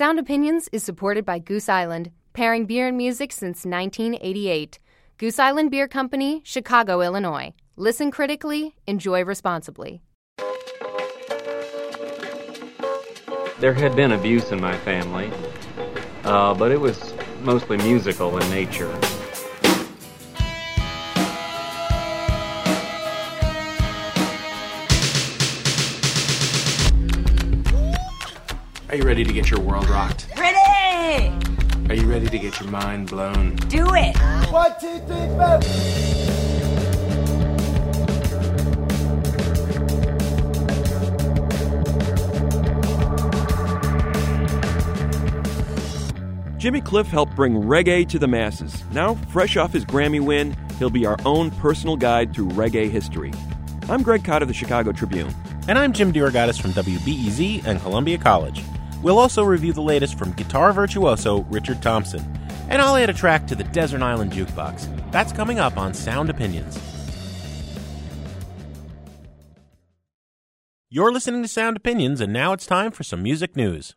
Sound Opinions is supported by Goose Island, pairing beer and music since 1988. Goose Island Beer Company, Chicago, Illinois. Listen critically, enjoy responsibly. There had been abuse in my family, uh, but it was mostly musical in nature. Are you ready to get your world rocked? Ready! Are you ready to get your mind blown? Do it! One, two, three, four. Jimmy Cliff helped bring reggae to the masses. Now, fresh off his Grammy win, he'll be our own personal guide through reggae history. I'm Greg Kot of the Chicago Tribune. And I'm Jim DeRogatis from WBEZ and Columbia College. We'll also review the latest from guitar virtuoso Richard Thompson. And I'll add a track to the Desert Island Jukebox. That's coming up on Sound Opinions. You're listening to Sound Opinions, and now it's time for some music news.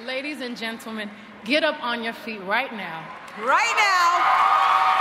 Ladies and gentlemen, get up on your feet right now. Right now!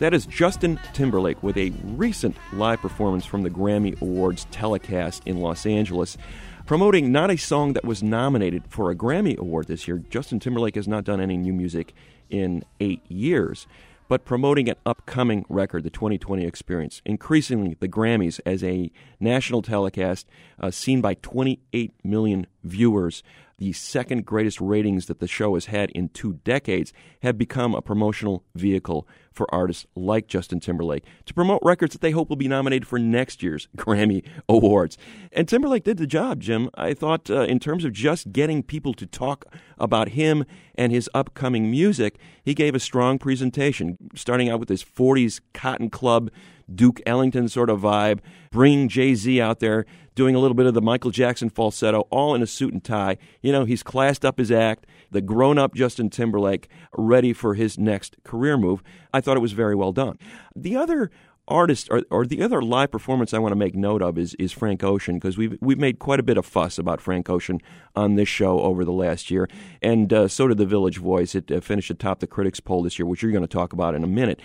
That is Justin Timberlake with a recent live performance from the Grammy Awards telecast in Los Angeles, promoting not a song that was nominated for a Grammy Award this year. Justin Timberlake has not done any new music in eight years, but promoting an upcoming record, the 20/20 Experience. Increasingly, the Grammys as a national telecast uh, seen by 28 million viewers the second greatest ratings that the show has had in two decades, have become a promotional vehicle for artists like Justin Timberlake to promote records that they hope will be nominated for next year's Grammy Awards. And Timberlake did the job, Jim. I thought, uh, in terms of just getting people to talk about him and his upcoming music, he gave a strong presentation, starting out with his 40s Cotton Club Duke Ellington sort of vibe, bringing Jay Z out there, doing a little bit of the Michael Jackson falsetto, all in a suit and tie. You know, he's classed up his act, the grown up Justin Timberlake, ready for his next career move. I thought it was very well done. The other artist or, or the other live performance I want to make note of is, is Frank Ocean because we've we've made quite a bit of fuss about Frank Ocean on this show over the last year, and uh, so did the Village Voice. It uh, finished atop the critics poll this year, which you're going to talk about in a minute.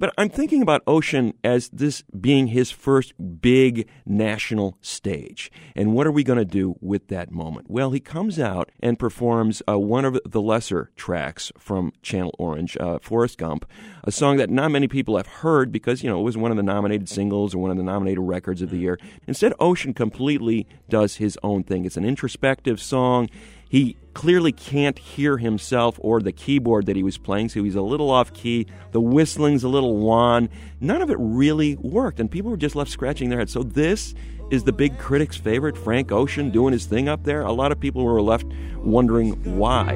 But I'm thinking about Ocean as this being his first big national stage. And what are we going to do with that moment? Well, he comes out and performs uh, one of the lesser tracks from Channel Orange, uh, Forrest Gump, a song that not many people have heard because, you know, it was one of the nominated singles or one of the nominated records of the year. Instead, Ocean completely does his own thing. It's an introspective song. He clearly can't hear himself or the keyboard that he was playing, so he's a little off key. The whistling's a little wan. None of it really worked, and people were just left scratching their heads. So, this is the big critic's favorite, Frank Ocean, doing his thing up there. A lot of people were left wondering why.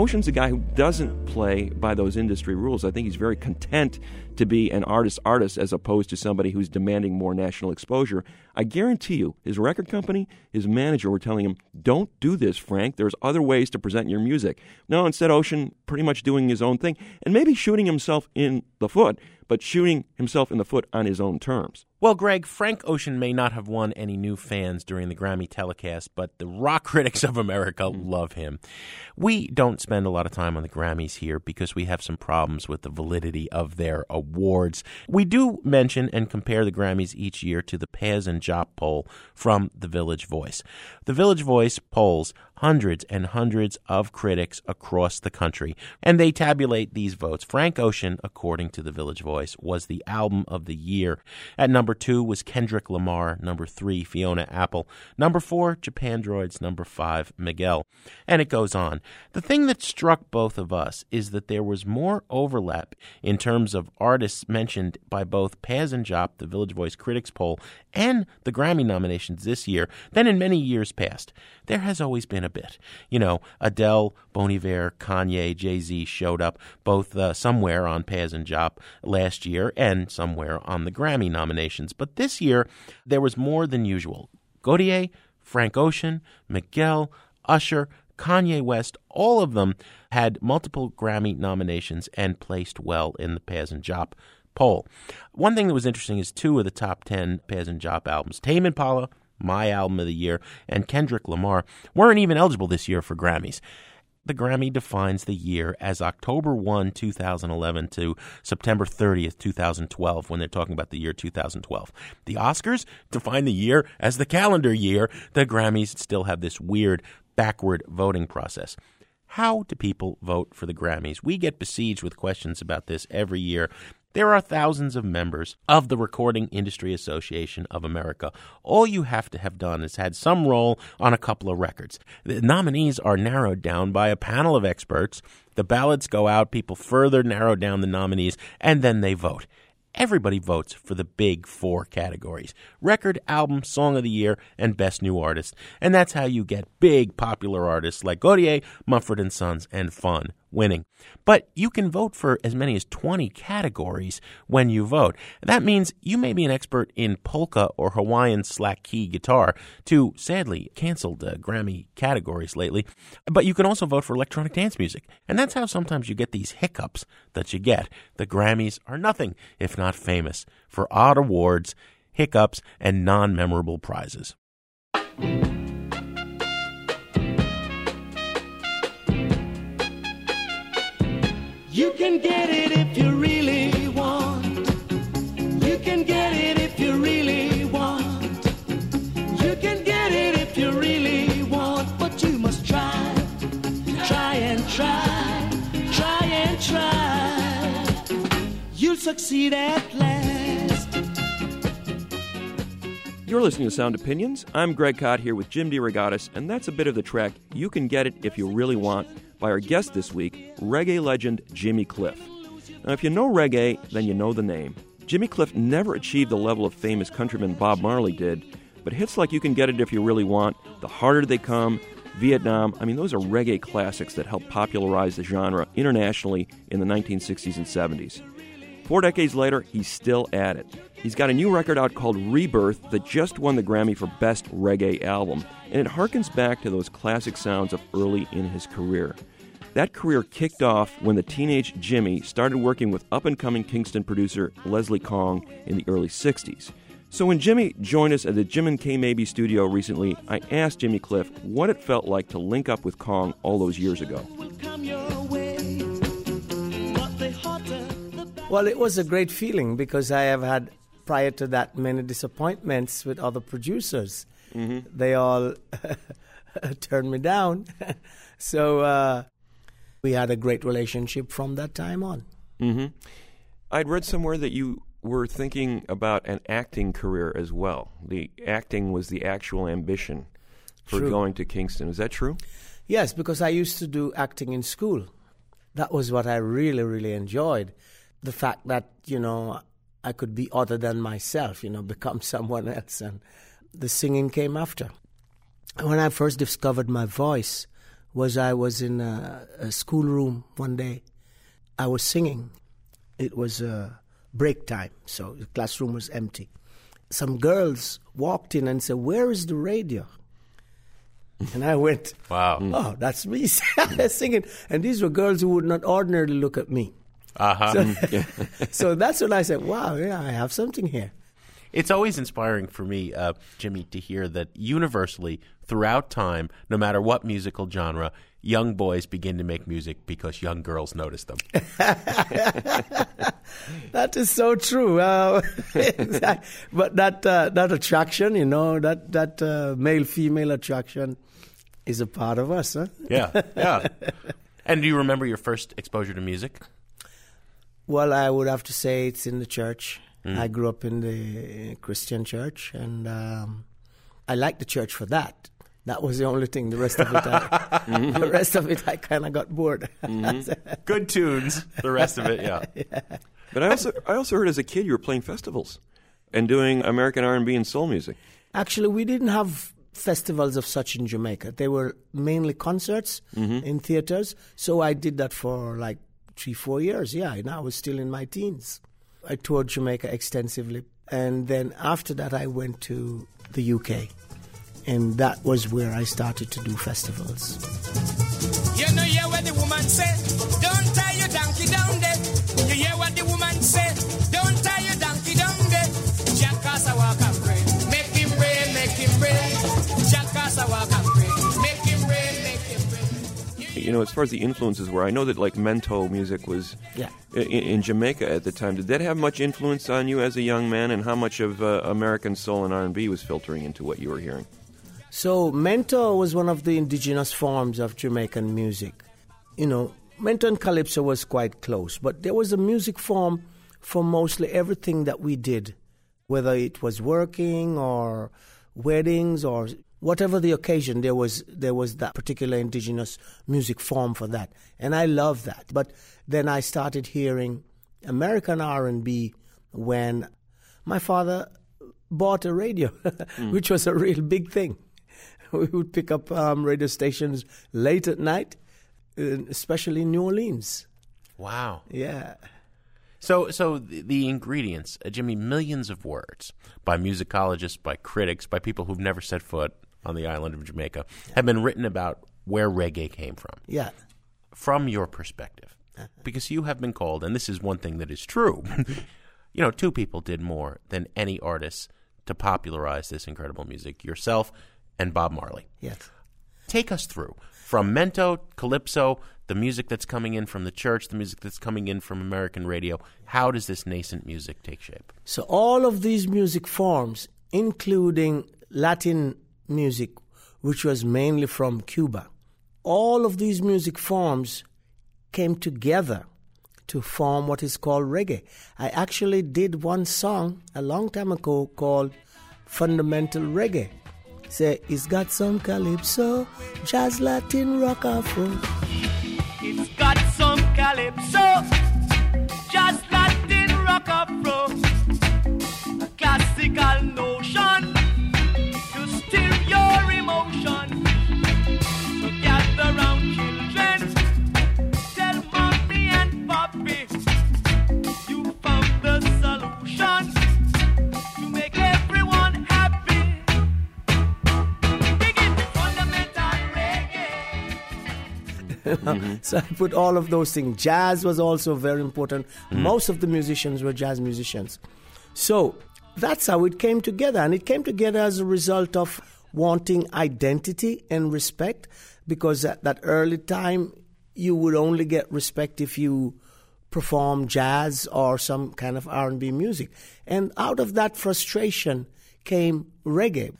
Ocean's a guy who doesn't play by those industry rules. I think he's very content to be an artist artist as opposed to somebody who's demanding more national exposure. I guarantee you, his record company, his manager were telling him, "Don't do this, Frank. There's other ways to present your music." No, instead Ocean pretty much doing his own thing and maybe shooting himself in the foot, but shooting himself in the foot on his own terms. Well, Greg, Frank Ocean may not have won any new fans during the Grammy telecast, but the rock critics of America hmm. love him. We don't spend a lot of time on the Grammys here because we have some problems with the validity of their awards. We do mention and compare the Grammys each year to the Pazz and Jop poll from the Village Voice. The Village Voice polls hundreds and hundreds of critics across the country, and they tabulate these votes. Frank Ocean, according to the Village Voice, was the album of the year. At number two was Kendrick Lamar. Number three, Fiona Apple. Number four, Japandroids, Number five, Miguel. And it goes on. The thing that struck both of us is that there was more overlap in terms of artists mentioned by both Pazz and Jop, the Village Voice Critics Poll, and the Grammy nominations this year than in many years past. There has always been a bit. You know, Adele, Bon Iver, Kanye, Jay Z showed up both uh, somewhere on Pazz and Jop last year and somewhere on the Grammy nominations. But this year, there was more than usual. Gotye, Frank Ocean, Miguel, Usher, Kanye West, all of them had multiple Grammy nominations and placed well in the Pazz and Jop poll. One thing that was interesting is two of the top 10 Pazz and Jop albums, Tame Impala, my album of the year, and Kendrick Lamar, weren't even eligible this year for Grammys. The Grammy defines the year as October 1, 2011 to September 30th, 2012, when they're talking about the year 2012. The Oscars define the year as the calendar year. The Grammys still have this weird backward voting process. How do people vote for the Grammys? We get besieged with questions about this every year. There are thousands of members of the Recording Industry Association of America. All you have to have done is had some role on a couple of records. The nominees are narrowed down by a panel of experts. The ballots go out, people further narrow down the nominees, and then they vote. Everybody votes for the big four categories record, album, song of the year, and best new artist. And that's how you get big popular artists like Gotye, Mumford and Sons, and Fun winning. But you can vote for as many as 20 categories when you vote. That means you may be an expert in polka or Hawaiian slack key guitar, two sadly canceled uh, Grammy categories lately. But you can also vote for electronic dance music. And that's how sometimes you get these hiccups that you get. The Grammys are nothing if not famous for odd awards, hiccups, and non memorable prizes. Can get it if you really want. You can get it if you really want. You can get it if you really want, but you must try. Try and try. Try and try. You'll succeed at last. You're listening to Sound Opinions. I'm Greg Kot here with Jim DeRogatis, and that's a bit of the track You Can Get It If You Really Want by our guest this week, reggae legend Jimmy Cliff. Now, if you know reggae, then you know the name. Jimmy Cliff never achieved the level of famous countryman Bob Marley did, but hits like You Can Get It If You Really Want, The Harder They Come, Vietnam, I mean, those are reggae classics that helped popularize the genre internationally in the 1960s and 70s. Four decades later, he's still at it. He's got a new record out called Rebirth that just won the Grammy for Best Reggae Album, and it harkens back to those classic sounds of early in his career. That career kicked off when the teenage Jimmy started working with up and coming Kingston producer Leslie Kong in the early 60s. So when Jimmy joined us at the Jim and Kay Mabie studio recently, I asked Jimmy Cliff what it felt like to link up with Kong all those years ago. Well, it was a great feeling because I have had, prior to that, many disappointments with other producers. They all turned me down. so uh, we had a great relationship from that time on. Mm-hmm. I'd read somewhere that you were thinking about an acting career as well. The acting was the actual ambition for True. going to Kingston. Is that true? Yes, because I used to do acting in school. That was what I really, really enjoyed. The fact that, you know, I could be other than myself, you know, become someone else. And the singing came after. When I first discovered my voice was I was in a, a schoolroom one day. I was singing. It was uh, break time, so the classroom was empty. Some girls walked in and said, Where is the radio? And I went, Wow. Oh, that's me singing. And these were girls who would not ordinarily look at me. Uh huh. So, so that's when I said, wow, yeah, I have something here. It's always inspiring for me, uh, Jimmy, to hear that universally throughout time, no matter what musical genre, young boys begin to make music because young girls notice them. That is so true. Uh, but that uh, that attraction, you know, that that uh, male female attraction, is a part of us, huh? Yeah, yeah. and do you remember your first exposure to music? Well, I would have to say it's in the church. Mm. I grew up in the uh, Christian church, and um, I liked the church for that. That was the only thing. The rest of it, I, the rest of it, I kind of got bored. Mm-hmm. Good tunes. The rest of it, yeah. But I also I also heard as a kid you were playing festivals and doing American R and B and soul music. Actually, we didn't have festivals of such in Jamaica. They were mainly concerts mm-hmm. in theaters. So I did that for like three, four years. Yeah, and I was still in my teens. I toured Jamaica extensively. And then after that, I went to the UK. And that was where I started to do festivals. You know, hear what the woman say. Don't tie your donkey down there. You hear what the woman say. Don't tie your donkey down there. Jackass, I walk pray. Make him rain, make him rain. You know, as far as the influences were, I know that like mento music was Yeah. in, in Jamaica at the time. Did that have much influence on you as a young man, and how much of uh, American soul and R and B was filtering into what you were hearing? So, mento was one of the indigenous forms of Jamaican music. You know, mento and calypso was quite close, but there was a music form for mostly everything that we did, whether it was working or weddings or whatever the occasion. There was there was that particular indigenous music form for that, and I love that. But then I started hearing American R and B when my father bought a radio, which was a real big thing. We would pick up um, radio stations late at night, especially in New Orleans. Wow. Yeah. So, so the, the ingredients, uh, Jimmy, millions of words by musicologists, by critics, by people who've never set foot on the island of Jamaica, have been written about where reggae came from. Yeah. From your perspective, uh-huh. because you have been called, and this is one thing that is true. you know, two people did more than any artist to popularize this incredible music: yourself and Bob Marley. Yes. Take us through from Mento, Calypso, the music that's coming in from the church, the music that's coming in from American radio. How does this nascent music take shape? So all of these music forms, including Latin music, which was mainly from Cuba, all of these music forms came together to form what is called reggae. I actually did one song a long time ago called Fundamental Reggae. Say, it's got some calypso, jazz, Latin, rock, afro. It's got some calypso, jazz, Latin rock afro, a classical notion your emotion. So gather round children, tell mommy and papi, you found the solution to make everyone happy. Dig it, fundamental reggae. So I put all of those things. Jazz was also very important. Mm. Most of the musicians were jazz musicians. So that's how it came together. And it came together as a result of wanting identity and respect because at that early time, you would only get respect if you perform jazz or some kind of R&B music. And out of that frustration came reggae.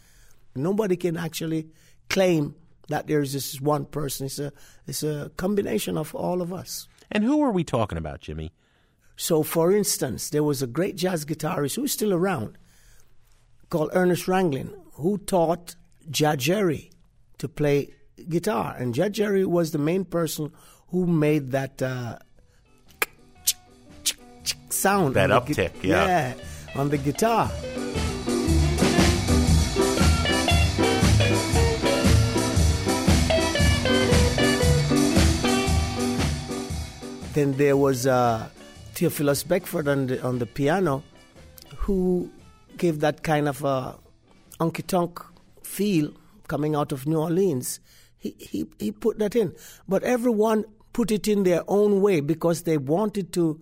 Nobody can actually claim that there's this one person. It's a, it's a combination of all of us. And who are we talking about, Jimmy? So, for instance, there was a great jazz guitarist who's still around called Ernest Ranglin who taught Jah Jerry to play guitar. And Jah Jerry was the main person who made that uh, sound. That on the uptick, yeah. Yeah, on the guitar. Then there was uh, Theophilus Beckford on the, on the piano, who gave that kind of a honky tonk feel coming out of New Orleans. He, he, he put that in. But everyone put it in their own way because they wanted to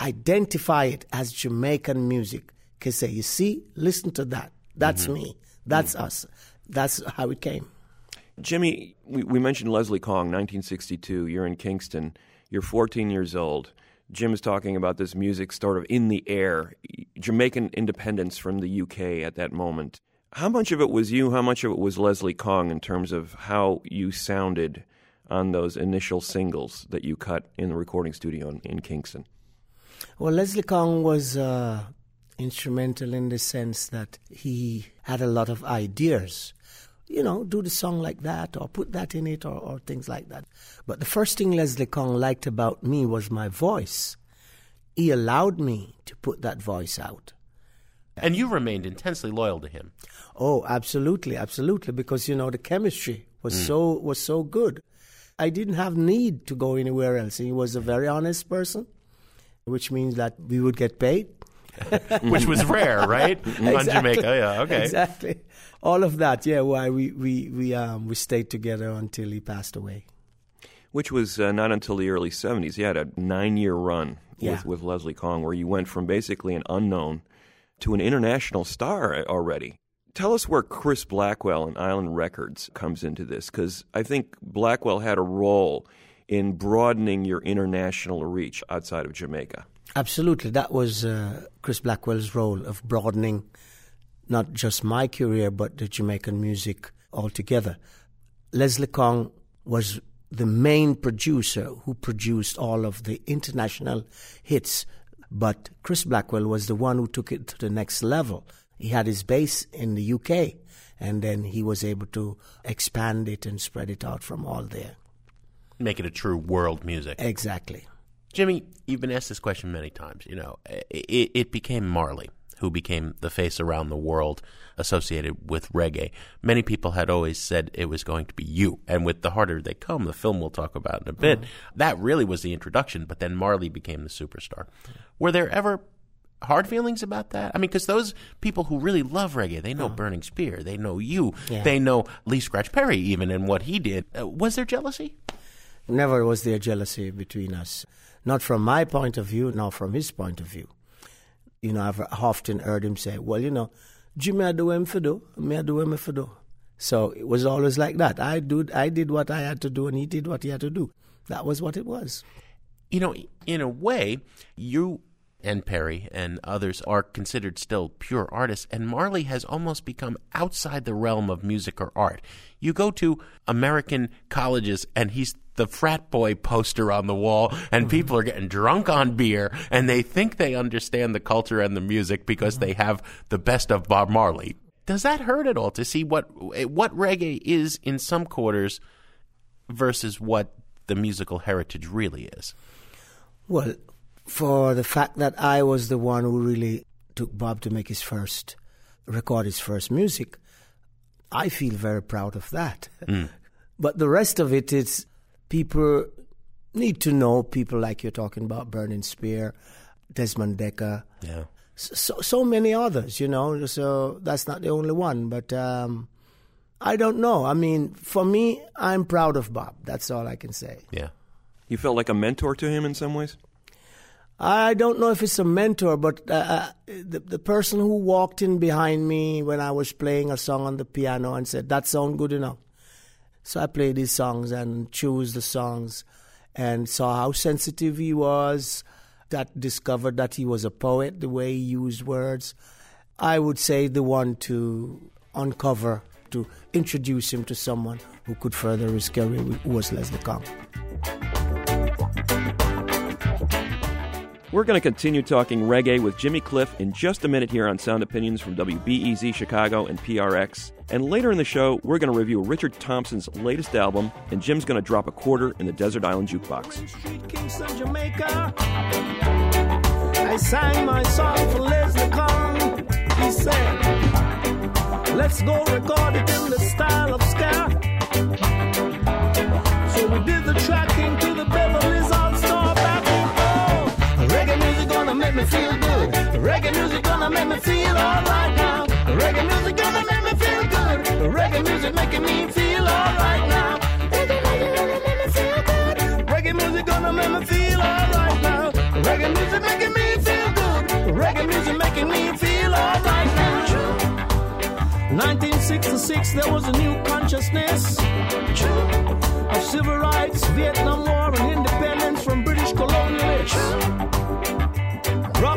identify it as Jamaican music. Can say, you see, listen to that. That's mm-hmm. me. That's mm-hmm. us. That's how it came. Jimmy, we, we mentioned Leslie Kong, 1962. You're in Kingston. You're 14 years old. Jim is talking about this music sort of in the air, Jamaican independence from the UK at that moment. How much of it was you? How much of it was Leslie Kong in terms of how you sounded on those initial singles that you cut in the recording studio in, in Kingston? Well, Leslie Kong was uh, instrumental in the sense that he had a lot of ideas. You know, do the song like that or put that in it or, or things like that. But the first thing Leslie Kong liked about me was my voice. He allowed me to put that voice out. And you remained intensely loyal to him. Oh, absolutely, absolutely, because you know the chemistry was Mm. so was so good. I didn't have need to go anywhere else. He was a very honest person, which means that we would get paid. Which was rare, right? On Jamaica, yeah, okay. Exactly. All of that, yeah. Why we we we um we stayed together until he passed away. Which was uh, not until the early 70s. He had a nine year run Yeah. with, with Leslie Kong where you went from basically an unknown to an international star already. Tell us where Chris Blackwell and Island Records comes into this, because I think Blackwell had a role in broadening your international reach outside of Jamaica. Absolutely, that was uh, Chris Blackwell's role of broadening not just my career but the Jamaican music altogether. Leslie Kong was the main producer who produced all of the international hits, but Chris Blackwell was the one who took it to the next level. He had his base in the UK, and then he was able to expand it and spread it out from all there. Make it a true world music. Exactly. Jimmy, you've been asked this question many times. You know, it, it became Marley who became the face around the world associated with reggae. Many people had always said it was going to be you. And with The Harder They Come, the film we'll talk about in a bit, that really was the introduction, but then Marley became the superstar. Were there ever hard feelings about that? I mean, because those people who really love reggae, they know Burning Spear, they know you, Yeah. they know Lee Scratch Perry even and what he did. Uh, was there jealousy? Never was there jealousy between us. Not from my point of view, nor from his point of view. You know, I've often heard him say, well, you know, Jimmy, I do him for do, me I do him for do. So it was always like that. I, do, I did what I had to do, and he did what he had to do. That was what it was. you know, in a way, you and Perry and others are considered still pure artists, and Marley has almost become outside the realm of music or art. You go to American colleges, and he's the frat boy poster on the wall, and mm-hmm. people are getting drunk on beer, and they think they understand the culture and the music because they have the best of Bob Marley. Does that hurt at all to see what what reggae is in some quarters versus what the musical heritage really is? Well, for the fact that I was the one who really took Bob to make his first, record his first music, I feel very proud of that. Mm. But the rest of it is people need to know people like you're talking about, Burning Spear, Desmond Dekker, Yeah. so so many others. You know, so that's not the only one. But um, I don't know. I mean, for me, I'm proud of Bob. That's all I can say. Yeah. You felt like a mentor to him in some ways? I don't know if it's a mentor, but uh, uh, the the person who walked in behind me when I was playing a song on the piano and said, "That sound good enough." So I played these songs and chose the songs, and saw how sensitive he was. That discovered that he was a poet, the way he used words. I would say the one to uncover, to introduce him to someone who could further his career was Leslie Kong. We're going to continue talking reggae with Jimmy Cliff in just a minute here on Sound Opinions from WBEZ Chicago and PRX. And later in the show, we're going to review Richard Thompson's latest album, and Jim's going to drop a quarter in the Desert Island Jukebox. Let's go record it in the style of ska. So we did the tracking make me feel good. Reggae music gonna make me feel alright now. Reggae music gonna make me feel good. Reggae music making me feel alright now. Reggae music gonna make me feel good. Reggae music gonna make me feel alright now. Reggae music making me feel good. Reggae music making me feel alright now. 1966, there was a new consciousness of civil rights, Vietnam War, and independence from British colonialists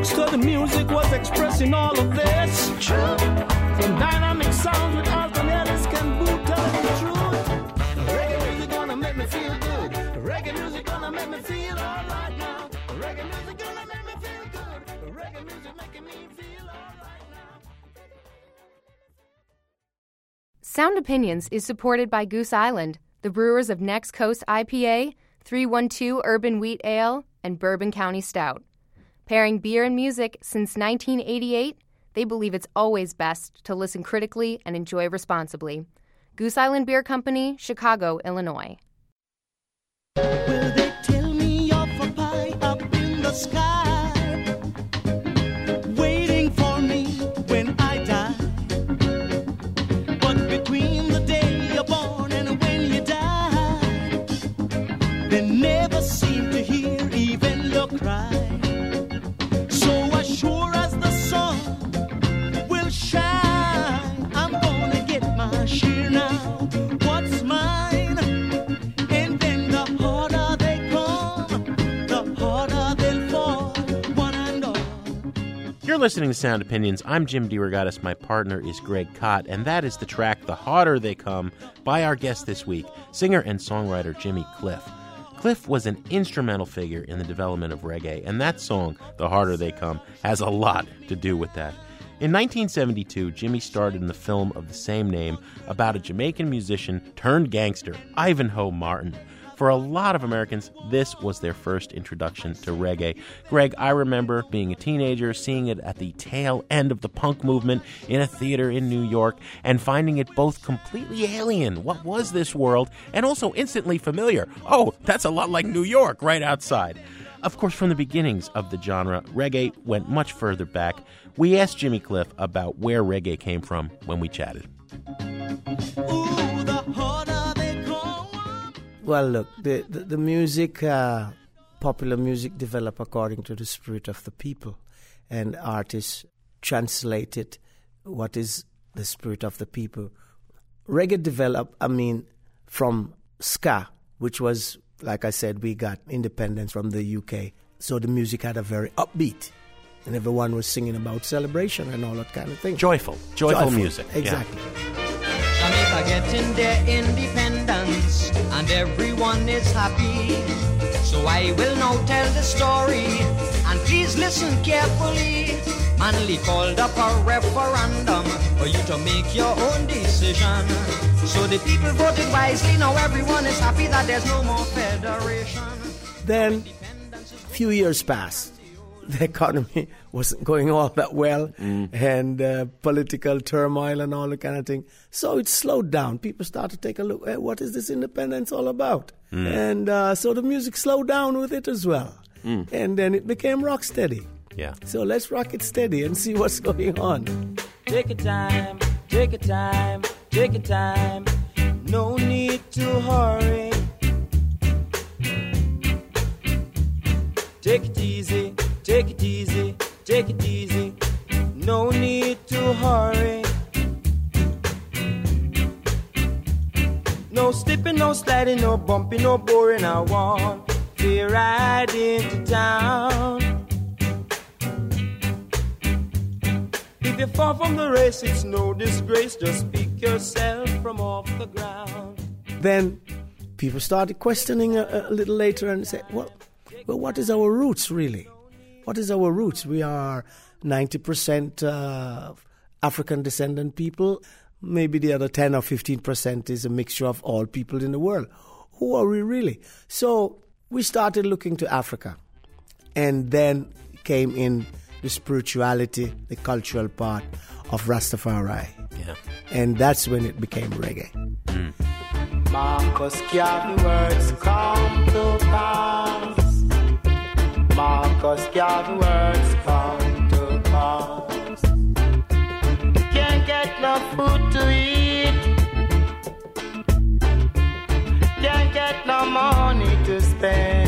to the music was expressing all of this. True. From dynamic sounds with Alton can boot telling the truth. Reggae music gonna make me feel good. Reggae music gonna make me feel alright Sound Opinions is supported by Goose Island, the brewers of Next Coast IPA, 312 Urban Wheat Ale, and Bourbon County Stout. Pairing beer and music since 1988, they believe it's always best to listen critically and enjoy responsibly. Goose Island Beer Company, Chicago, Illinois. You're listening to Sound Opinions. I'm Jim DeRogatis. My partner is Greg Kot, and that is the track The Harder They Come by our guest this week, singer and songwriter Jimmy Cliff. Cliff was an instrumental figure in the development of reggae, and that song, The Harder They Come, has a lot to do with that. In 1972, Jimmy starred in the film of the same name about a Jamaican musician turned gangster, Ivanhoe Martin. For a lot of Americans, this was their first introduction to reggae. Greg, I remember being a teenager, seeing it at the tail end of the punk movement in a theater in New York, and finding it both completely alien. What was this world? And also instantly familiar. Oh, that's a lot like New York right outside. Of course, from the beginnings of the genre, reggae went much further back. We asked Jimmy Cliff about where reggae came from when we chatted. Ooh, Well, look, the, the, the music, uh, popular music, developed according to the spirit of the people, and artists translated what is the spirit of the people. Reggae developed, I mean, from ska, which was, like I said, we got independence from the UK. So the music had a very upbeat, and everyone was singing about celebration and all that kind of thing. Joyful, joyful, music. yeah. Jamaica getting their independence and everyone is happy. So I will now tell the story and please listen carefully. Manley called up a referendum for you to make your own decision. So the people voted wisely, now everyone is happy that there's no more federation. Then, few years passed. The economy wasn't going all that well, and uh, political turmoil and all that kind of thing. So it slowed down. People started to take a look. Hey, what is this independence all about? And uh, so the music slowed down with it as well. And then it became rock steady. Yeah. So let's rock it steady and see what's going on. Take your time, take your time, take your time. No need to hurry. Take it easy, take it easy, take it easy. No need to hurry. No slipping, no sliding, no bumping, no boring. I want to ride into town. If you fall from the race, it's no disgrace. Just pick yourself from off the ground. Then people started questioning a, a little later and said, well, well, what is our roots really? What is our roots? We are 90% uh, African descendant people. Maybe the other 10 or 15% is a mixture of all people in the world. Who are we really? So we started looking to Africa. And then came in the spirituality, the cultural part of Rastafari. Yeah. And that's when it became reggae. Marcus Marcus Garvey words come to pass. Can't get no food to eat. Can't get no money to spend.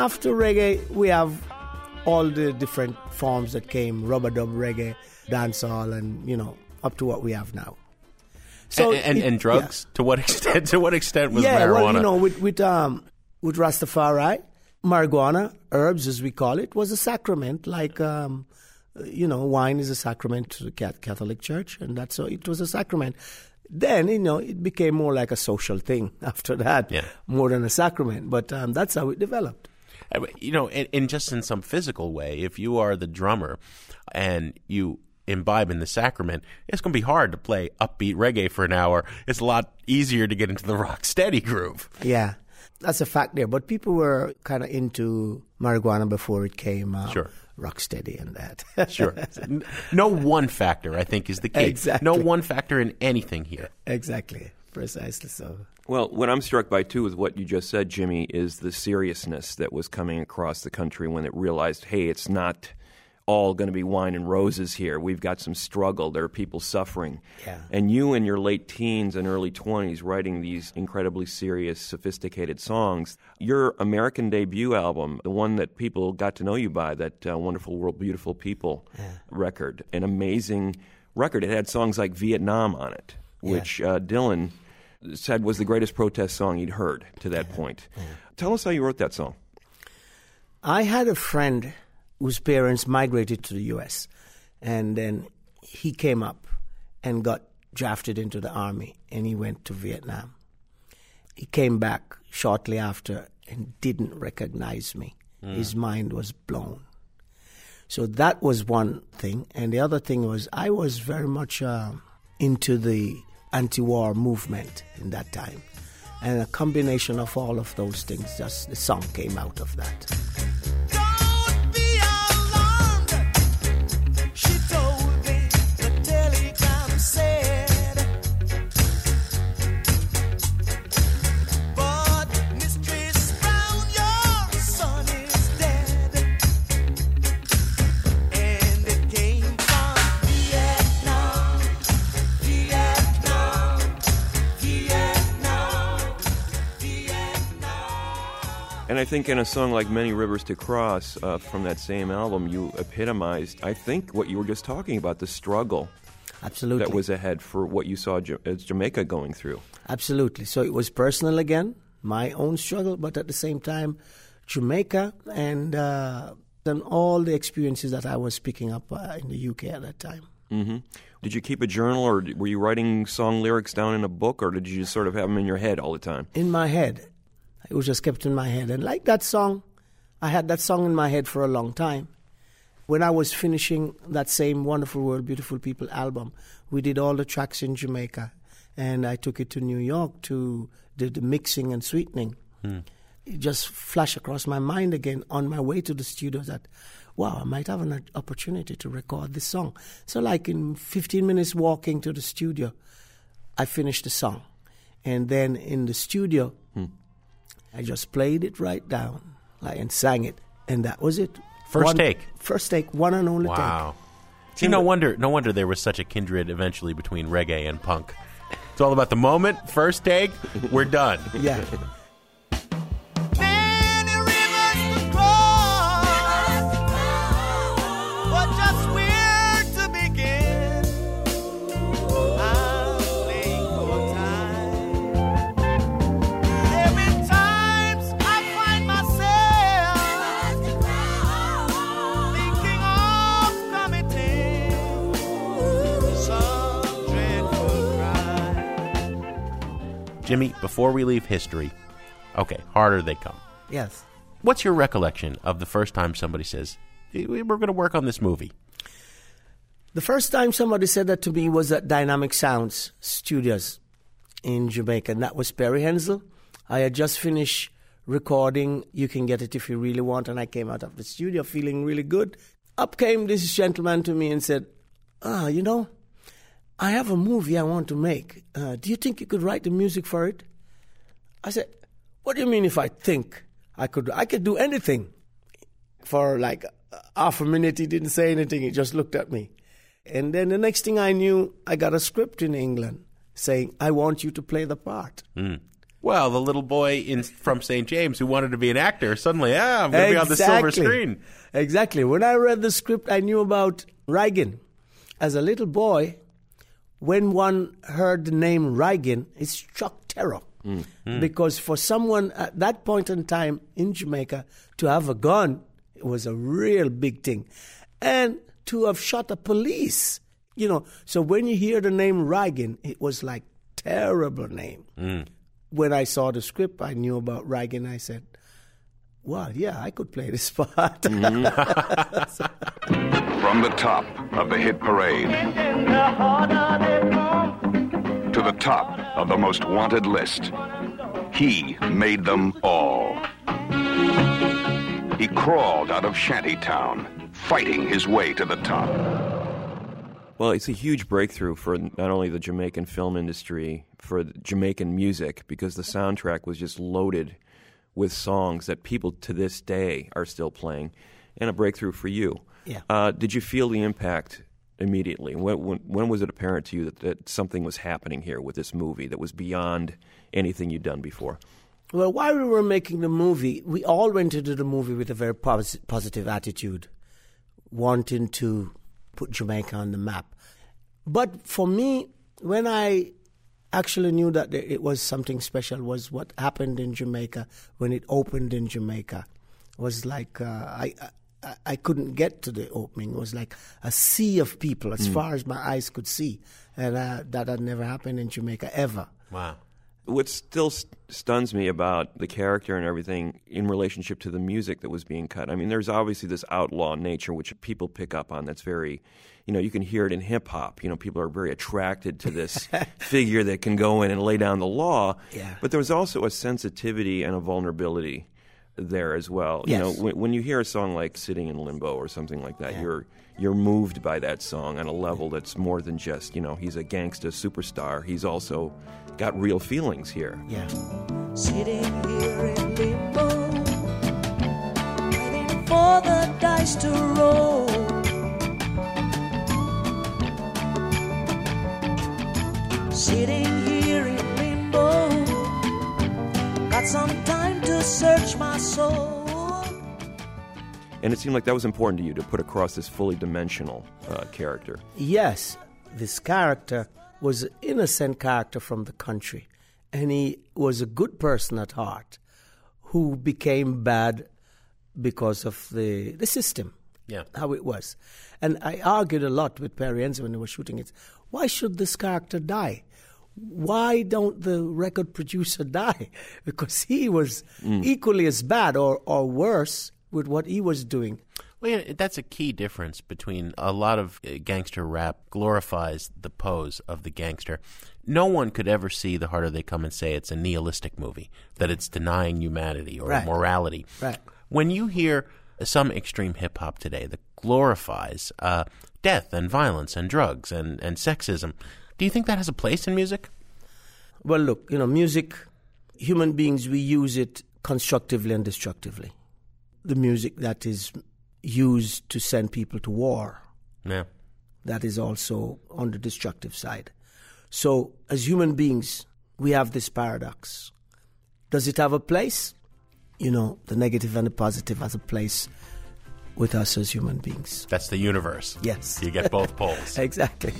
After reggae, we have all the different forms that came rub-a-dub reggae, dancehall, and you know, up to what we have now. and, and, it- and drugs? To what extent? To what extent was yeah, marijuana? well, you know, with with um, with Rastafari, marijuana, herbs as we call it, was a sacrament. Like, um, you know, wine is a sacrament to the Catholic Church, and that's so it was a sacrament. Then, you know, it became more like a social thing after that, Yeah. more than a sacrament. But um, that's how it developed. Uh, You know, and, and just in some physical way, if you are the drummer and you imbibe in the sacrament, it's going to be hard to play upbeat reggae for an hour. It's a lot easier to get into the rock steady groove. Yeah, that's a fact there. But people were kind of into marijuana before it came uh, Sure. rocksteady and that. Sure. No one factor, I think, is the key. Exactly. No one factor in anything here. exactly, precisely so. Well, what I'm struck by too with what you just said, Jimmy, is the seriousness that was coming across the country when it realized, hey, it's not all going to be wine and roses here. We've got some struggle. There are people suffering. Yeah. And you in your late teens and early 20s writing these incredibly serious, sophisticated songs. Your American debut album, the one that people got to know you by, that uh, Wonderful World, Beautiful People record, an amazing record. It had songs like Vietnam on it, which uh, Dylan said was the greatest protest song he'd heard to that point. Tell us how you wrote that song. I had a friend whose parents migrated to the U.S., and then he came up and got drafted into the army, and he went to Vietnam. He came back shortly after and didn't recognize me. His mind was blown. So that was one thing, and the other thing was I was very much uh, into the anti-war movement in that time, and a combination of all of those things. Just the song came out of that. And I think in a song like Many Rivers to Cross uh, from that same album, you epitomized, I think, what you were just talking about the struggle Absolutely. that was ahead for what you saw Ja- as Jamaica going through. Absolutely. So it was personal again, my own struggle, but at the same time, Jamaica and uh, and all the experiences that I was picking up uh, in the UK at that time. hmm Did you keep a journal, or were you writing song lyrics down in a book, or did you just sort of have them in your head all the time? In my head, it was just kept in my head, and like that song, I had that song in my head for a long time. When I was finishing that same Wonderful World, Beautiful People album, we did all the tracks in Jamaica, and I took it to New York to do the mixing and sweetening. Hmm. It just flashed across my mind again on my way to the studio that, wow, I might have an opportunity to record this song. So, like in 15 minutes walking to the studio, I finished the song. And then in the studio, hmm. I just played it right down like, and sang it. And that was it. First One- take. First take, one and only take. Wow. See, no wonder, no wonder there was such a kindred eventually between reggae and punk. It's all about the moment, first take, we're done. Yeah. Jimmy, before we leave history, okay, harder they come. Yes. What's your recollection of the first time somebody says, "Eh, we're going to work on this movie? The first time somebody said that to me was at Dynamic Sounds Studios in Jamaica, and that was Perry Henzell. I had just finished recording You Can Get It If You Really Want, and I came out of the studio feeling really good. Up came this gentleman to me and said, Ah, you know, I have a movie I want to make. Uh, do you think you could write the music for it? I said, What do you mean if I think I could? I could do anything. For like uh, half a minute, he didn't say anything. He just looked at me. And then the next thing I knew, I got a script in England saying, I want you to play the part. Hmm. Well, the little boy in from St. James who wanted to be an actor suddenly, yeah, I'm going to be on the silver screen. Exactly. When I read the script, I knew about Rhygin. As a little boy, when one heard the name Rhygin, it struck terror. Mm. Mm. Because for someone at that point in time in Jamaica to have a gun it was a real big thing. And to have shot a police, you know. So when you hear the name Rhygin, it was like terrible name. Mm. When I saw the script, I knew about Rhygin. I said, "Well, yeah, I could play this part." From the top of the hit parade to the top of the most wanted list, he made them all. He crawled out of Shantytown, fighting his way to the top. Well, it's a huge breakthrough for not only the Jamaican film industry, for Jamaican music, because the soundtrack was just loaded with songs that people to this day are still playing, and a breakthrough for you. Yeah. Uh, did you feel the impact immediately? When, when, when was it apparent to you that, that something was happening here with this movie that was beyond anything you'd done before? Well, while we were making the movie, we all went into the movie with a very pos- positive attitude, wanting to put Jamaica on the map. But for me, when I actually knew that it was something special, was what happened in Jamaica when it opened in Jamaica. was like uh, I, I I couldn't get to the opening. It was like a sea of people as Mm. far as my eyes could see, and uh, that had never happened in Jamaica ever. Wow. What still st- stuns me about the character and everything in relationship to the music that was being cut. I mean, there's obviously this outlaw nature which people pick up on. That's very, you know, you can hear it in hip hop. You know, people are very attracted to this figure that can go in and lay down the law. Yeah. But there was also a sensitivity and a vulnerability there as well. You know, when, when you hear a song like "Sitting in Limbo" or something like that, Yeah. you're you're moved by that song on a level that's more than just you know he's a gangsta superstar. He's also got real feelings here. Yeah. Sitting here in limbo, waiting for the dice to roll. Sitting here in limbo, got some time to search my soul. And it seemed like that was important to you to put across this fully dimensional uh, character. Yes, this character was an innocent character from the country, and he was a good person at heart who became bad because of the, the system, Yeah. how it was. And I argued a lot with Perry Henzell when they were shooting it. Why should this character die? Why don't the record producer die? Because he was equally as bad or, or worse with what he was doing. Well, yeah, that's a key difference between a lot of uh, gangster rap glorifies the pose of the gangster. No one could ever see The Harder They Come and say it's a nihilistic movie, that it's denying humanity or Right. morality. Right. When you hear some extreme hip hop today that glorifies uh, death and violence and drugs and, and sexism, do you think that has a place in music? Well, look, you know, music, human beings, we use it constructively and destructively. The music that is used to send people to war, Yeah. that is also on the destructive side. So, as human beings, we have this paradox. Does it have a place? You know, the negative and the positive has a place with us as human beings. That's the universe. Yes. You get both poles. Exactly.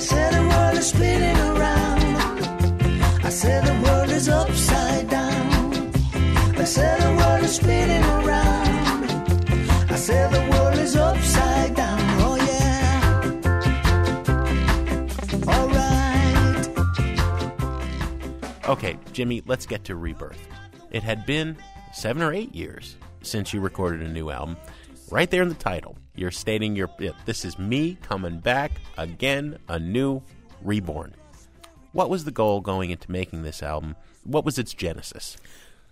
Say the world is spinning around. I say the world is upside down. Say the world is spinning around. I say the world is upside down. Oh yeah. All right. Okay, Jimmy, let's get to Rebirth. It had been seven or eight years since you recorded a new album. Right there in the title, you're stating your this is me coming back again, a new reborn. What was the goal going into making this album? What was its genesis?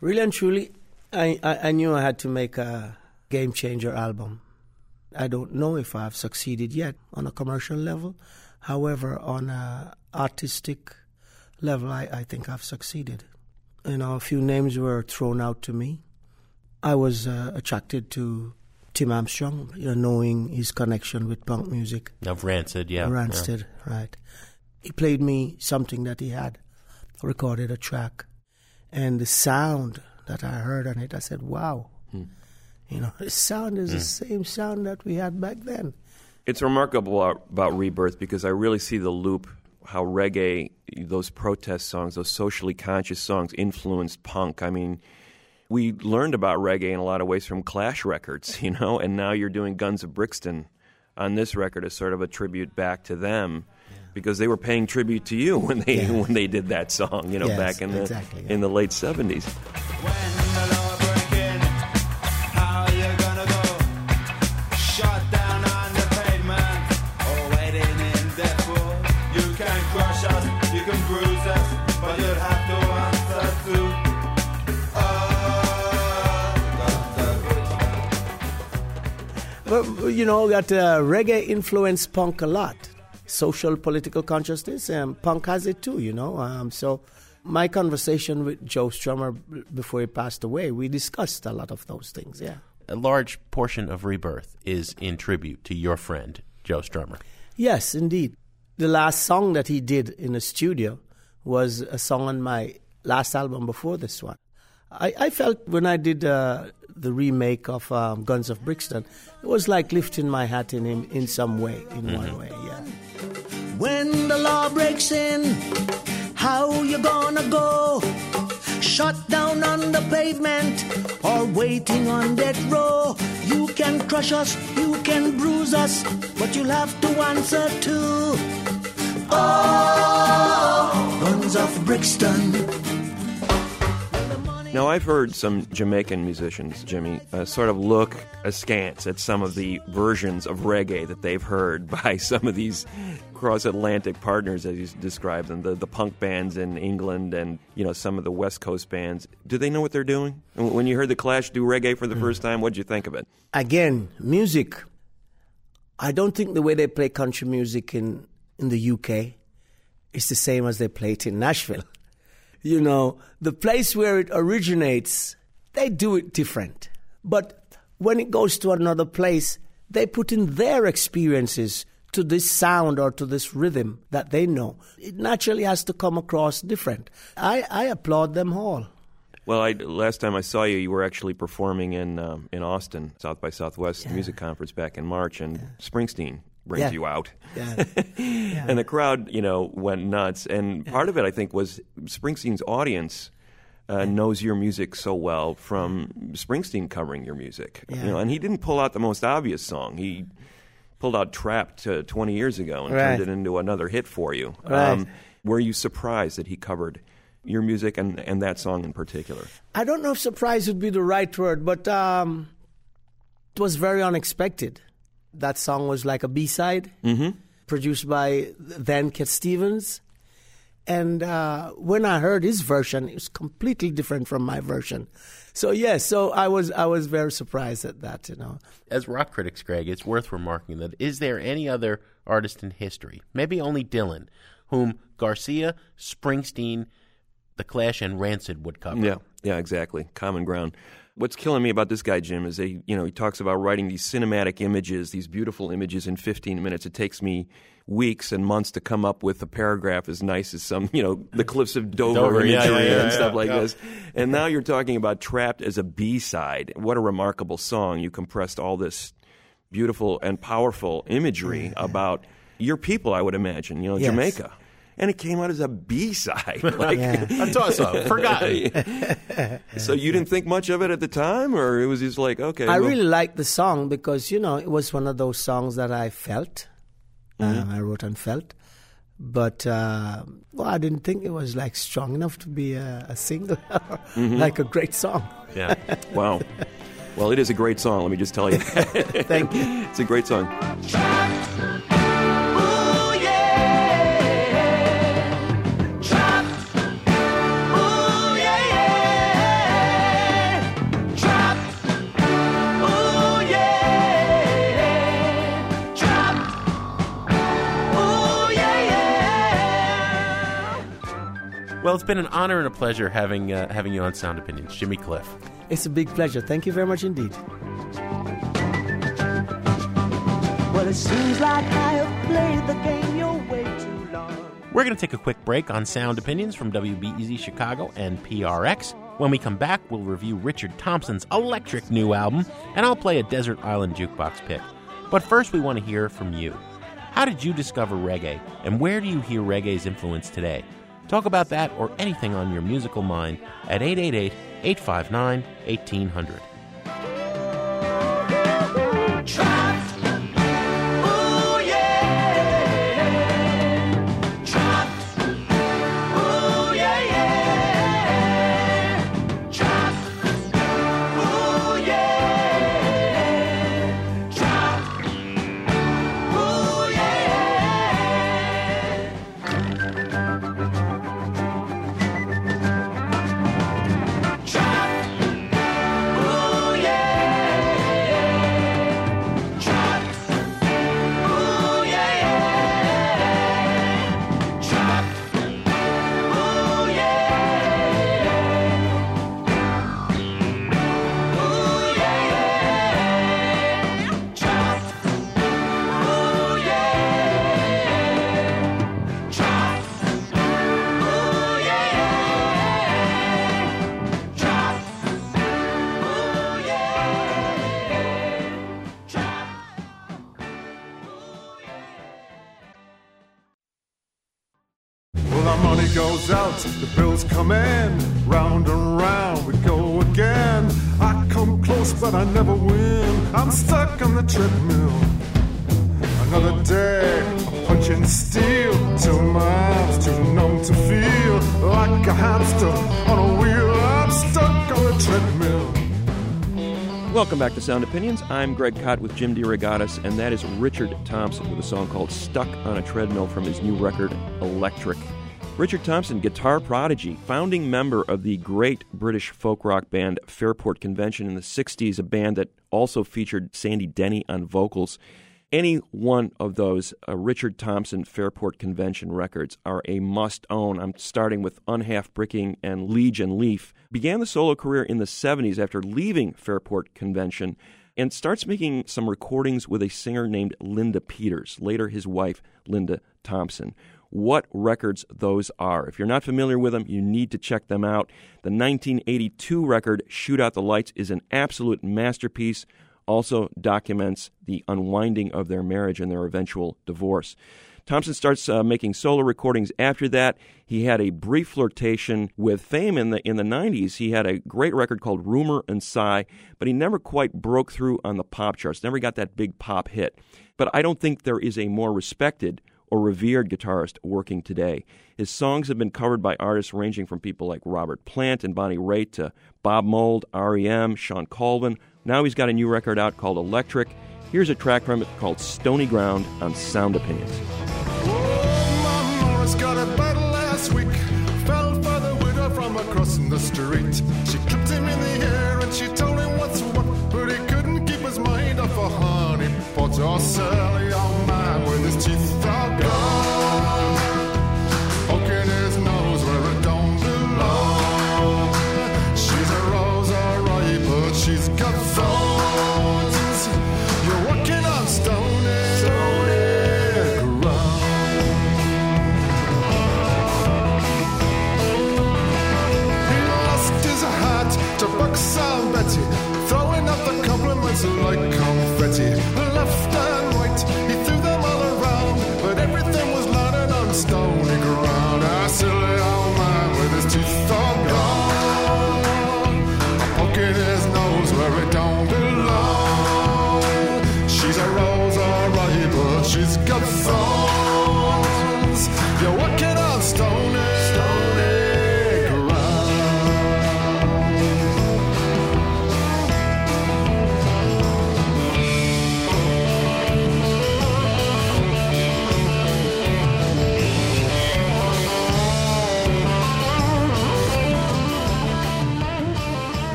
Really and truly, I, I, I knew I had to make a game changer album. I don't know if I've succeeded yet on a commercial level. However, on a artistic level, I, I think I've succeeded. You know, a few names were thrown out to me. I was uh, attracted to Tim Armstrong, you know, knowing his connection with punk music. Of Rancid, yeah. Rancid, right. He played me something that he had, recorded a track. And the sound that I heard on it, I said, wow. Hmm. You know, the sound is the hmm. same sound that we had back then. It's remarkable about, about Rebirth because I really see the loop how reggae, those protest songs, those socially conscious songs, influenced punk. I mean, we learned about reggae in a lot of ways from Clash records, you know, and now you're doing Guns of Brixton on this record as sort of a tribute back to them because they were paying tribute to you when they yeah. when they did that song, you know, yes, back in the exactly, yeah. in the late 70s. You know, that uh, reggae influenced punk a lot. Social, political consciousness, and punk has it too, you know. Um, so, my conversation with Joe Strummer before he passed away, we discussed a lot of those things, yeah. A large portion of Rebirth is in tribute to your friend, Joe Strummer. Yes, indeed. The last song that he did in the studio was a song on my last album before this one. I, I felt when I did uh, the remake of um, Guns of Brixton, it was like lifting my hat in him in some way, in one way, yeah. When the law breaks in, how you gonna go? Shut down on the pavement or waiting on death row. You can crush us, you can bruise us, but you'll have to answer to. Oh, guns of Brixton. Now, I've heard some Jamaican musicians, Jimmy, uh, sort of look askance at some of the versions of reggae that they've heard by some of these cross Atlantic partners, as you describe them, the, the punk bands in England and you know some of the West Coast bands. Do they know what they're doing? When you heard the Clash do reggae for the first time, what did you think of it? Again, music. I don't think the way they play country music in, in the UK is the same as they play it in Nashville. You know, the place where it originates, they do it different. But when it goes to another place, they put in their experiences to this sound or to this rhythm that they know. It naturally has to come across different. I, I applaud them all. Well, I, last time I saw you, you were actually performing in um, in Austin, South by Southwest Music Conference back in March, and Springsteen brings Yeah. you out. Yeah. and the crowd, you know, went nuts. And part of it, I think, was Springsteen's audience uh, knows your music so well from Springsteen covering your music. Yeah. You know, and he didn't pull out the most obvious song. He pulled out "Trapped" uh, 20 years ago and Right. turned it into another hit for you. Um, were you surprised that he covered your music and, and that song in particular? I don't know if surprise would be the right word, but um, it was very unexpected. That song was like a B side, produced by then Cat Stevens. And uh, when I heard his version, it was completely different from my version. So yes, so I was I was very surprised at that. You know, As rock critics, Greg, it's worth remarking that is there any other artist in history, maybe only Dylan, whom Garcia, Springsteen, The Clash, and Rancid would cover? Yeah, yeah, exactly. Common ground. What's killing me about this guy, Jim, is they, you know, he talks about writing these cinematic images, these beautiful images in 15 minutes. It takes me weeks and months to come up with a paragraph as nice as some, you know, the cliffs of Dover, Dover, yeah, imagery yeah, yeah, and stuff like this. And now you're talking about Trapped as a B-side. What a remarkable song. You compressed all this beautiful and powerful imagery about your people, I would imagine, you know, Yes. Jamaica. And it came out as a B-side. Like, A toss-up, forgotten. so you didn't think much of it at the time, or it was just like, okay. I well- really liked the song because you know it was one of those songs that I felt, Mm-hmm. uh, I wrote and felt, but uh, well, I didn't think it was like strong enough to be a, a single, Mm-hmm. like a great song. yeah. Wow. Well, it is a great song. Let me just tell you. Thank you. it's a great song. Well, it's been an honor and a pleasure having uh, having you on Sound Opinions, Jimmy Cliff. It's a big pleasure. Thank you very much indeed. Well, it seems like I have played the game your way too long. We're going to take a quick break on Sound Opinions from WBEZ Chicago and PRX. When we come back, we'll review Richard Thompson's electric new album, and I'll play a Desert Island Jukebox pick. But first, we want to hear from you. How did you discover reggae, and where do you hear reggae's influence today? Talk about that or anything on your musical mind at 888 859 1800. Out, the bills come in, round and round we go again. I come close, but I never win. I'm stuck on the treadmill. Another day, I'm punching steel till my arms too numb to feel like a hamster on a wheel. I'm stuck on the treadmill. Welcome back to Sound Opinions. I'm Greg Kot with Jim DeRogatis, and that is Richard Thompson with a song called Stuck on a Treadmill from his new record, Electric. Richard Thompson, guitar prodigy, founding member of the great British folk rock band Fairport Convention in the 60s, a band that also featured Sandy Denny on vocals. Any one of those uh, Richard Thompson Fairport Convention records are a must own. I'm starting with Unhalfbricking and Liege and Lief. Began the solo career in the 70s after leaving Fairport Convention and starts making some recordings with a singer named Linda Peters, later his wife, Linda Thompson. What records those are. If you're not familiar with them, you need to check them out. The 1982 record, Shoot Out the Lights, is an absolute masterpiece also documents the unwinding of their marriage and their eventual divorce. Thompson starts uh, making solo recordings after that. He had a brief flirtation with fame in the in the 90s. He had a great record called Rumor and Sigh, but he never quite broke through on the pop charts. Never got that big pop hit. But I don't think there is a more respected or revered guitarist working today. His songs have been covered by artists ranging from people like Robert Plant and Bonnie Raitt to Bob Mould, REM, Shawn Colvin. Now he's got a new record out called Electric. Here's a track from it called Stony Ground on Sound Opinions.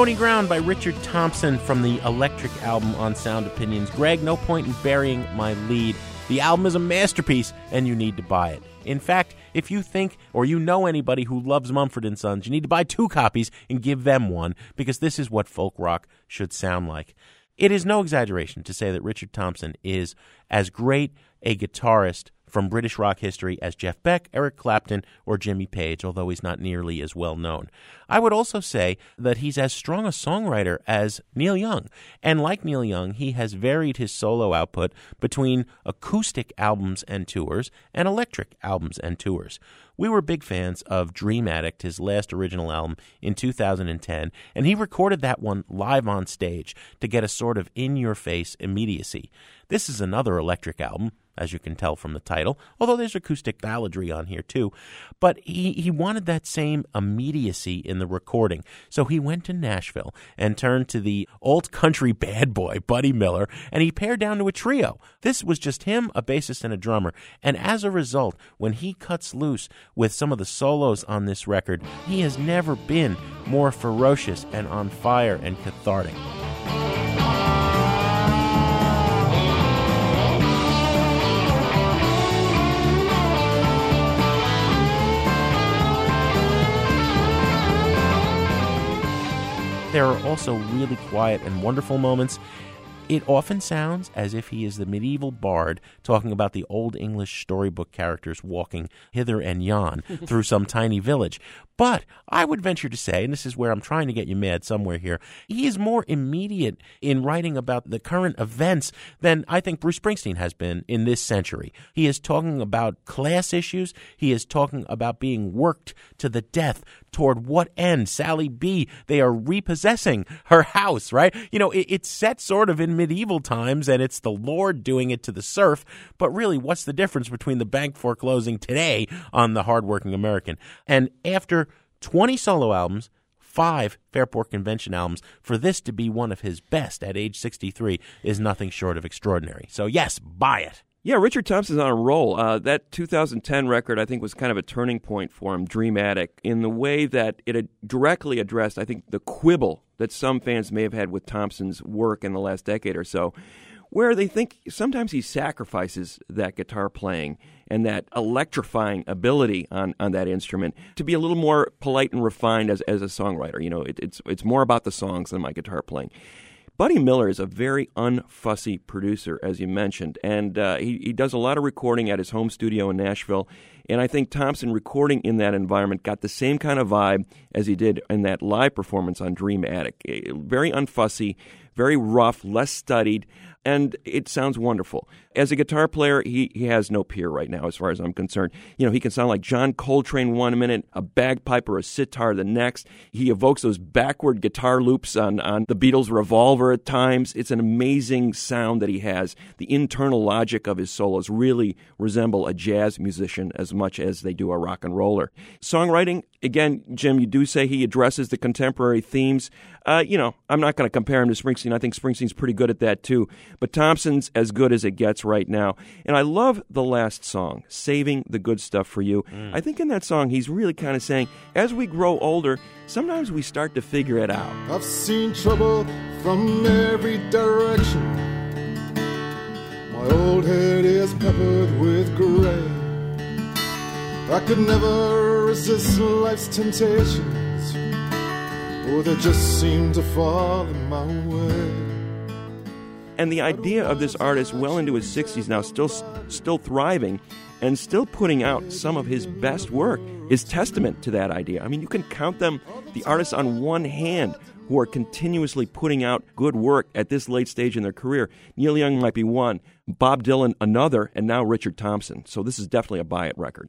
Stony Ground by Richard Thompson from the Electric album on Sound Opinions. Greg, no point in burying my lead. The album is a masterpiece, and you need to buy it. In fact, if you think or you know anybody who loves Mumford and Sons, you need to buy two copies and give them one because this is what folk rock should sound like. It is no exaggeration to say that Richard Thompson is as great a guitarist from British rock history as Jeff Beck, Eric Clapton, or Jimmy Page, although he's not nearly as well known. I would also say that he's as strong a songwriter as Neil Young. And like Neil Young, he has varied his solo output between acoustic albums and tours and electric albums and tours. We were big fans of Dream Attic, his last original album, in 2010, and he recorded that one live on stage to get a sort of in your face immediacy. This is another electric album, as you can tell from the title, although there's acoustic balladry on here too. But he, he wanted that same immediacy in the recording. So he went to Nashville and turned to the old country bad boy, Buddy Miller, and he pared down to a trio. This was just him, a bassist, and a drummer. And as a result, when he cuts loose with some of the solos on this record, he has never been more ferocious and on fire and cathartic. There are also really quiet and wonderful moments. It often sounds as if he is the medieval bard talking about the old English storybook characters walking hither and yon through some tiny village. But I would venture to say, and this is where I'm trying to get you mad somewhere here, he is more immediate in writing about the current events than I think Bruce Springsteen has been in this century. He is talking about class issues. He is talking about being worked to the death. Toward what end? Sally B, they are repossessing her house, right? You know, it, it's set sort of in medieval times and it's the Lord doing it to the serf. But really, what's the difference between the bank foreclosing today on the hardworking American? And after 20 solo albums, five Fairport Convention albums, for this to be one of his best at age 63 is nothing short of extraordinary. So, yes, buy it. Yeah, Richard Thompson's on a roll. Uh, that 2010 record, I think, was kind of a turning point for him, Dream Attic, in the way that it directly addressed, I think, the quibble that some fans may have had with Thompson's work in the last decade or so, where they think sometimes he sacrifices that guitar playing and that electrifying ability on, on that instrument to be a little more polite and refined as, as a songwriter. You know, it, it's, it's more about the songs than my guitar playing. Buddy Miller is a very unfussy producer, as you mentioned, and uh, he, he does a lot of recording at his home studio in Nashville. And I think Thompson recording in that environment got the same kind of vibe as he did in that live performance on Dream Attic. Very unfussy, very rough, less studied, and it sounds wonderful. As a guitar player, he, he has no peer right now, as far as I'm concerned. You know, he can sound like John Coltrane one minute, a bagpipe or a sitar the next. He evokes those backward guitar loops on, on the Beatles' Revolver at times. It's an amazing sound that he has. The internal logic of his solos really resemble a jazz musician as much as they do a rock and roller. Songwriting, again, Jim, you do say he addresses the contemporary themes. Uh, you know, I'm not going to compare him to Springsteen. I think Springsteen's pretty good at that too. But Thompson's as good as it gets right now. And I love the last song, Saving the Good Stuff for You. Mm. I think in that song, he's really kind of saying, as we grow older, sometimes we start to figure it out. I've seen trouble from every direction. My old head is peppered with gray. I could never resist life's temptations. Oh, they just seem to fall in my way. And the idea of this artist, well into his 60s now, still still thriving, and still putting out some of his best work, is testament to that idea. I mean, you can count them, the artists, on one hand who are continuously putting out good work at this late stage in their career. Neil Young might be one, Bob Dylan another, and now Richard Thompson. So this is definitely a buy it record.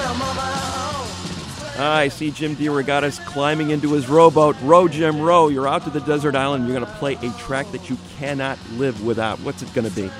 I see Jim DeRogatis climbing into his rowboat. Row, Jim, row. You're out to the desert island. You're going to play a track that you cannot live without. What's it going to be?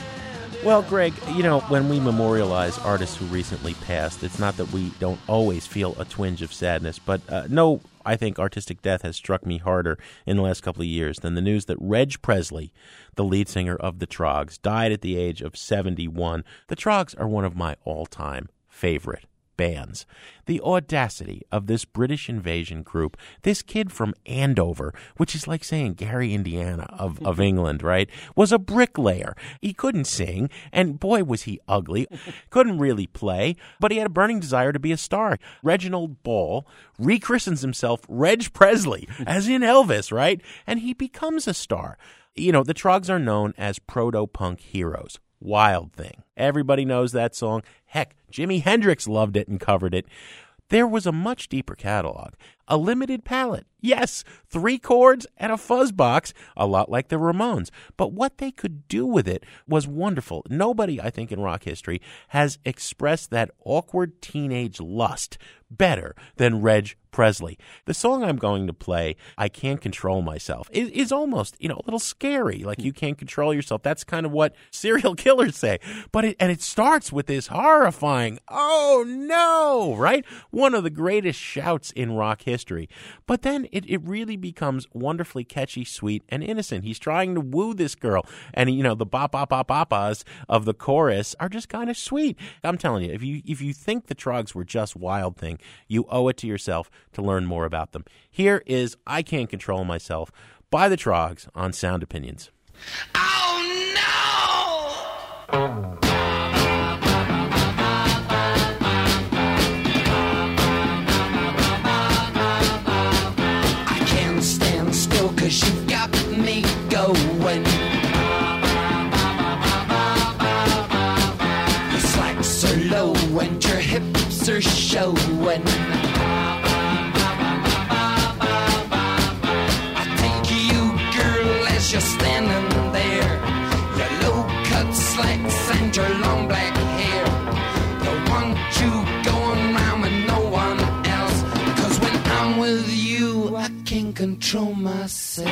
Well, Greg, you know, when we memorialize artists who recently passed, it's not that we don't always feel a twinge of sadness, but uh, no, I think artistic death has struck me harder in the last couple of years than the news that Reg Presley, the lead singer of the Troggs, died at the age of 71. The Troggs are one of my all time favorite bands. The audacity of this British invasion group, this kid from Andover, which is like saying Gary, Indiana of, of mm-hmm. England, right, was a bricklayer. He couldn't sing, and boy, was he ugly. Couldn't really play, but he had a burning desire to be a star. Reginald Ball rechristens himself Reg Presley, as in Elvis, right? And he becomes a star. You know, the Troggs are known as proto punk heroes. Wild Thing. Everybody knows that song. Heck, Jimi Hendrix loved it and covered it. There was a much deeper catalog, a limited palette. Yes, three chords and a fuzz box, a lot like the Ramones. But what they could do with it was wonderful. Nobody, I think, in rock history has expressed that awkward teenage lust better than Reg Presley. The song I'm going to play, I Can't Control Myself, is, is almost, you know, a little scary. Like you can't control yourself. That's kind of what serial killers say. But it, and it starts with this horrifying, oh no, right? One of the greatest shouts in rock history. But then it, it really becomes wonderfully catchy, sweet, and innocent. He's trying to woo this girl. And, you know, the bop, bop, bop, bop, of the chorus are just kind of sweet. I'm telling you, if you, if you think the Troggs were just Wild Thing, you owe it to yourself to learn more about them. Here is I Can't Control Myself by the Troggs on Sound Opinions. Oh, I showing. I take you, girl, as you're standing there. Your low cut slacks and your long black hair. Don't want you going round with no one else. Cause when I'm with you, I can't control myself.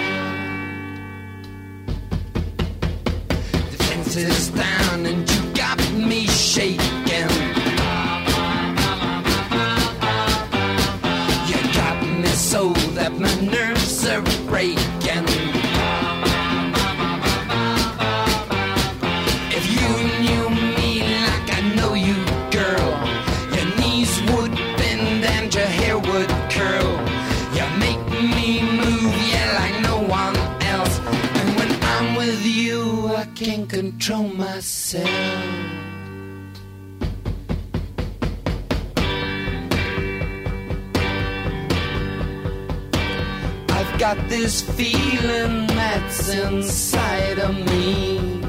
The fence is down and you got me shaking. Control myself. I've got this feeling that's inside of me.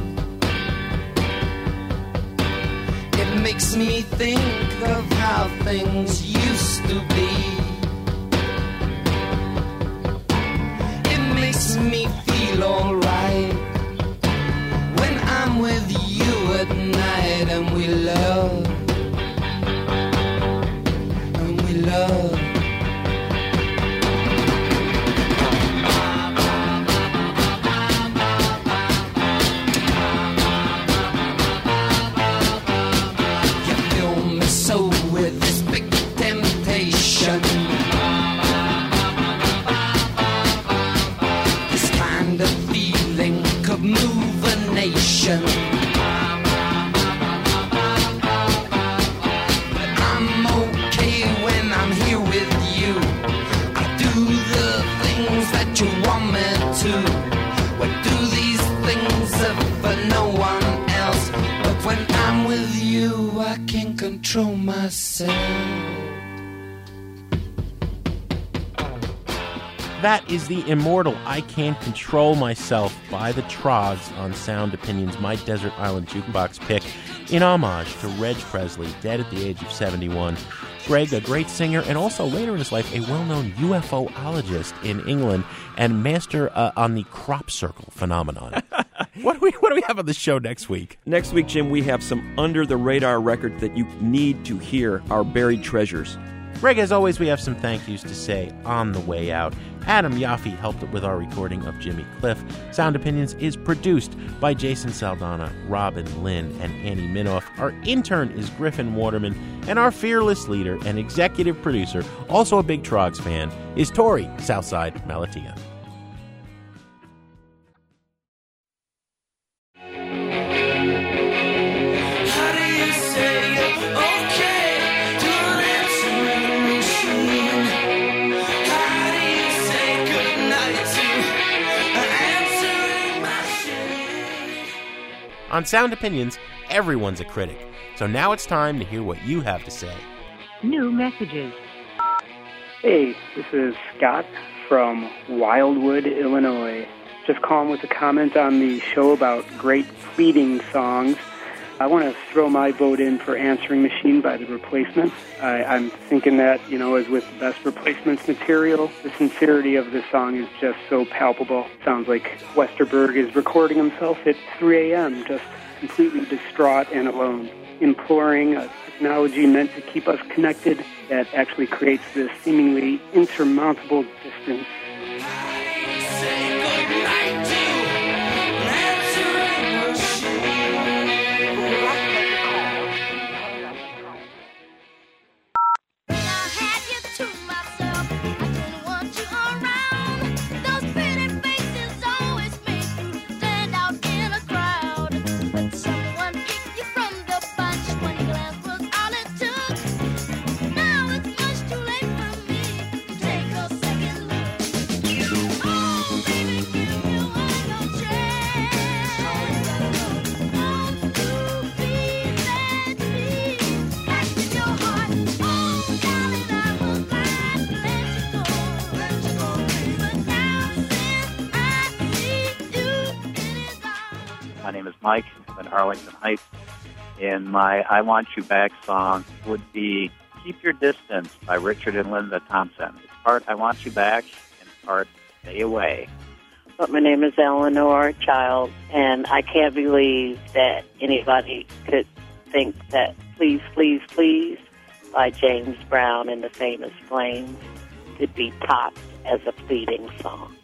It makes me think of how things used to be. It makes me feel alright and we love. Control myself. That is the immortal I Can't Control Myself by the Troggs on Sound Opinions, my Desert Island Jukebox pick, in homage to Reg Presley, dead at the age of 71. Greg, a great singer, and also later in his life, a well known UFOologist in England and master uh, on the crop circle phenomenon. what, do we, what do we have on the show next week? Next week, Jim, we have some under the radar records that you need to hear our buried treasures. Greg, as always, we have some thank yous to say on the way out. Adam Yaffe helped with our recording of Jimmy Cliff. Sound Opinions is produced by Jason Saldanha, Robin Linn, and Annie Minoff. Our intern is Griffin Waterman, and our fearless leader and executive producer, also a big Troggs fan, is Torey Southside Malatia. On Sound Opinions, everyone's a critic. So now it's time to hear what you have to say. New messages. Hey, this is Scott from Wildwood, Illinois. Just calling with a comment on the show about great pleading songs. I want to throw my vote in for Answering Machine by The Replacements. I, I'm thinking that, you know, as with the best replacements material, the sincerity of the song is just so palpable. Sounds like Westerberg is recording himself at 3 a.m., just completely distraught and alone, imploring a technology meant to keep us connected that actually creates this seemingly insurmountable distance. Arlington Heights. And my I Want You Back song would be Keep Your Distance by Richard and Linda Thompson. It's part I Want You Back and part Stay Away. But my name is Eleanor Child, and I can't believe that anybody could think that Please, Please, Please by James Brown and the Famous Flames could be topped as a pleading song.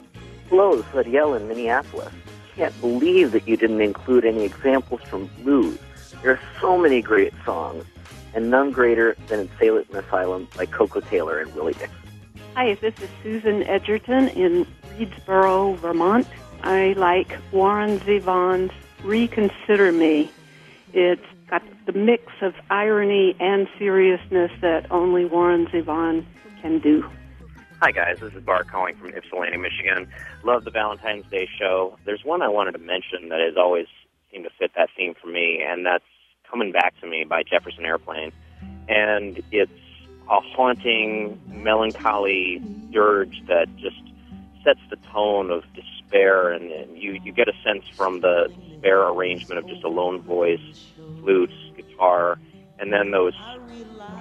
Hello, this is Adiel in Minneapolis. Can't believe that you didn't include any examples from blues. There are so many great songs, and none greater than Insane Asylum by Koko Taylor and Willie Dixon. Hi, this is Susan Edgerton in Readsboro, Vermont. I like Warren Zevon's Reconsider Me. It's got the mix of irony and seriousness that only Warren Zevon can do. Hi, guys. This is Bart calling from Ypsilanti, Michigan. Love the Valentine's Day show. There's one I wanted to mention that has always seemed to fit that theme for me, and that's Coming Back to Me by Jefferson Airplane. And it's a haunting, melancholy dirge that just sets the tone of despair, and, and you, you get a sense from the despair arrangement of just a lone voice, flutes, guitar, and then those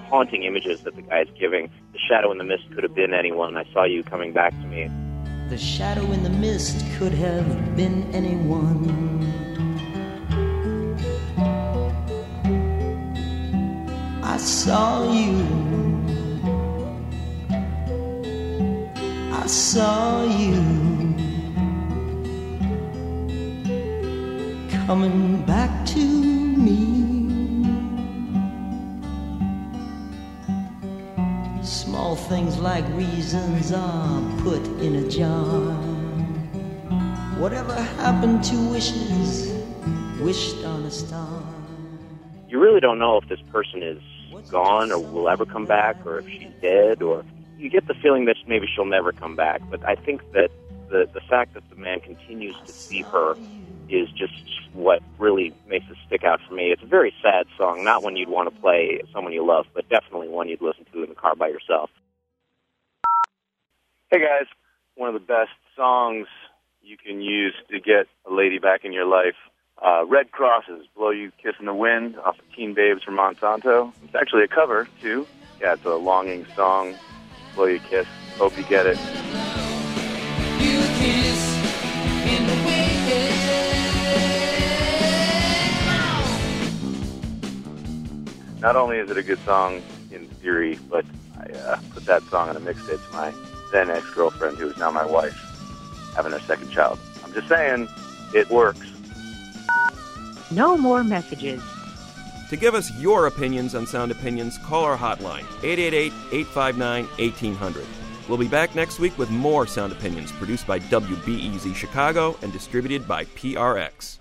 haunting images that the guy's giving. The shadow in the mist could have been anyone. I saw you coming back to me. The shadow in the mist could have been anyone. I saw you. I saw you coming back to Small things like reasons are put in a jar. Whatever happened to wishes wished on a star? You really don't know if this person is gone or will ever come back or if she's dead or you get the feeling that maybe she'll never come back. But I think that the, the fact that the man continues to see her is just what really makes it stick out for me. It's a very sad song, not one you'd want to play someone you love, but definitely one you'd listen to in the car by yourself. Hey guys, one of the best songs you can use to get a lady back in your life. Uh, Redd Kross's, Blow You Kiss in the Wind off of Teen Babes from Monsanto. It's actually a cover, too. Yeah, it's a longing song. Blow You Kiss. Hope you get it. Not only is it a good song in theory, but I uh, put that song on a mixtape to my then ex-girlfriend, who is now my wife, having her second child. I'm just saying, it works. No more messages. To give us your opinions on Sound Opinions, call our hotline, 888 859 1800. We'll be back next week with more Sound Opinions produced by WBEZ Chicago and distributed by PRX.